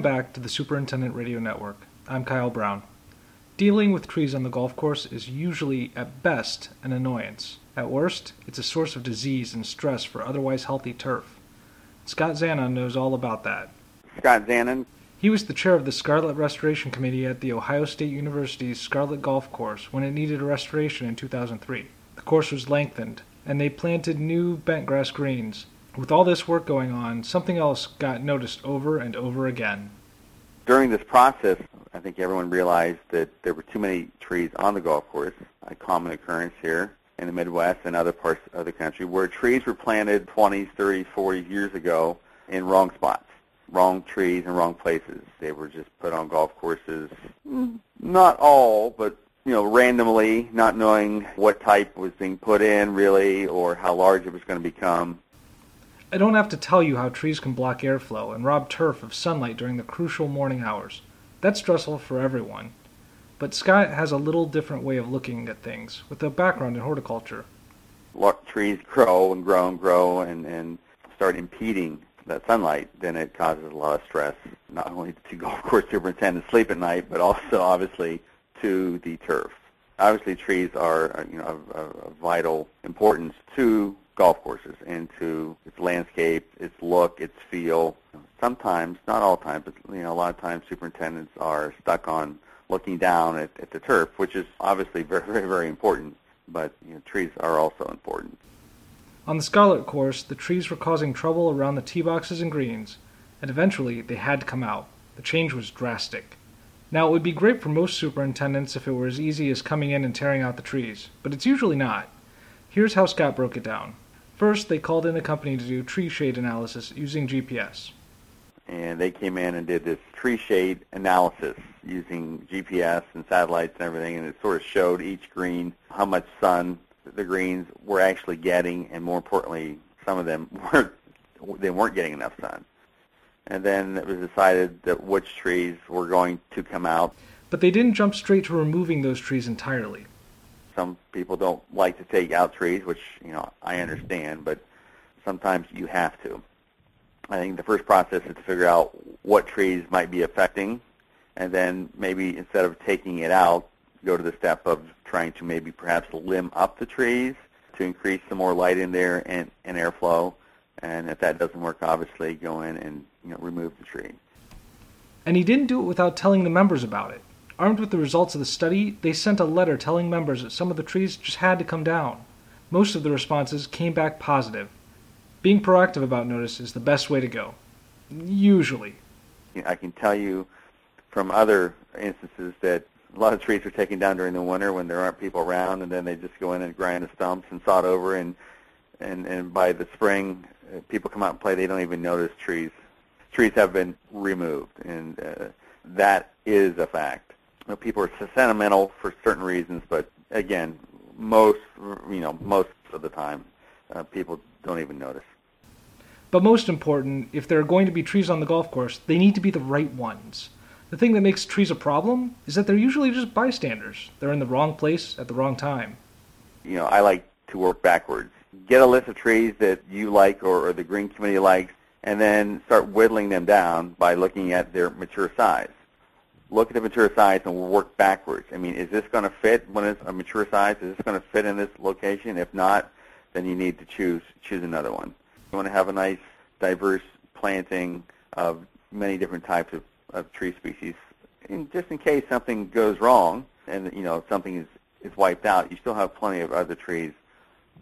back to the Superintendent Radio Network. I'm Kyle Brown. Dealing with trees on the golf course is usually, at best, an annoyance. At worst, it's a source of disease and stress for otherwise healthy turf. Scott Zanon knows all about that. Scott Zanon. He was the chair of the Scarlet Restoration Committee at The Ohio State University's Scarlet Golf Course when it needed a restoration in 2003. The course was lengthened, and they planted new bentgrass greens. With all this work going on, something else got noticed over and over again. During this process, I think everyone realized that there were too many trees on the golf course, a common occurrence here in the Midwest and other parts of the country, where trees were planted 20, 30, 40 years ago in wrong spots, wrong trees in wrong places. They were just put on golf courses, not all, but you know, randomly, not knowing what type was being put in really or how large it was going to become. I don't have to tell you how trees can block airflow and rob turf of sunlight during the crucial morning hours. That's stressful for everyone. But Scott has a little different way of looking at things, with a background in horticulture. Trees grow and grow and grow and, and start impeding that sunlight, then it causes a lot of stress, not only to golf course superintendents sleep at night, but also obviously to the turf. Obviously, trees are you know of, of vital importance to golf courses into its landscape, its look, its feel. Sometimes, not all times, but you know, a lot of times superintendents are stuck on looking down at, at the turf, which is obviously very, very, very important. But you know, trees are also important. On the Scarlet course, the trees were causing trouble around the tee boxes and greens, and eventually they had to come out. The change was drastic. Now, it would be great for most superintendents if it were as easy as coming in and tearing out the trees, but it's usually not. Here's how Scott broke it down. First, they called in a company to do tree shade analysis using GPS. And they came in and did this tree shade analysis using GPS and satellites and everything, and it sort of showed each green how much sun the greens were actually getting, and more importantly, some of them weren't they weren't getting enough sun. And then it was decided that which trees were going to come out. But they didn't jump straight to removing those trees entirely. Some people don't like to take out trees, which you know I understand, but sometimes you have to. I think the first process is to figure out what trees might be affecting, and then maybe instead of taking it out, go to the step of trying to maybe perhaps limb up the trees to increase some more light in there and, and airflow. And if that doesn't work, obviously go in and you know remove the tree. And he didn't do it without telling the members about it. Armed with the results of the study, they sent a letter telling members that some of the trees just had to come down. Most of the responses came back positive. Being proactive about notice is the best way to go. Usually. I can tell you from other instances that a lot of trees are taken down during the winter when there aren't people around, and then they just go in and grind the stumps and sod over, and and and by the spring, uh, people come out and play. They don't even notice trees. Trees have been removed, and uh, that is a fact. Know, people are sentimental for certain reasons, but again, most you know most of the time, uh, people don't even notice. But most important, if there are going to be trees on the golf course, they need to be the right ones. The thing that makes trees a problem is that they're usually just bystanders. They're in the wrong place at the wrong time. You know, I like to work backwards. Get a list of trees that you like or, or the green committee likes, and then start whittling them down by looking at their mature size. Look at the mature size and we work backwards. I mean, is this going to fit when it's a mature size? Is this going to fit in this location? If not, then you need to choose choose another one. You want to have a nice, diverse planting of many different types of, of tree species. And just in case something goes wrong and you know something is, is wiped out, you still have plenty of other trees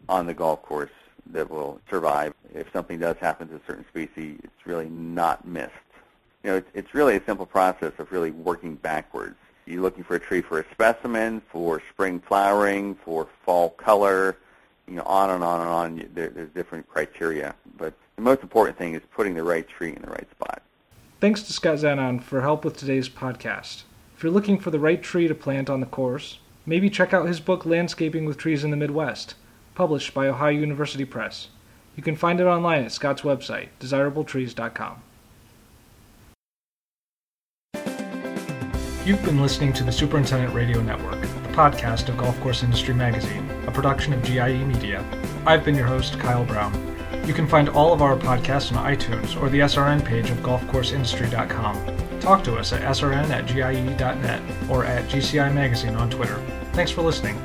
on the golf course that will survive. If something does happen to a certain species, it's really not missed. You know, it's, it's really a simple process of really working backwards. You're looking for a tree for a specimen, for spring flowering, for fall color, you know, on and on and on. There, there's different criteria, but the most important thing is putting the right tree in the right spot. Thanks to Scott Zanon for help with today's podcast. If you're looking for the right tree to plant on the course, maybe check out his book Landscaping with Trees in the Midwest, published by Ohio University Press. You can find it online at Scott's website, desirabletrees.com. You've been listening to the Superintendent Radio Network, the podcast of Golf Course Industry Magazine, a production of GIE Media. I've been your host, Kyle Brown. You can find all of our podcasts on iTunes or the SRN page of golfcourseindustry.com. Talk to us at srn at gie.net or at GCI Magazine on Twitter. Thanks for listening.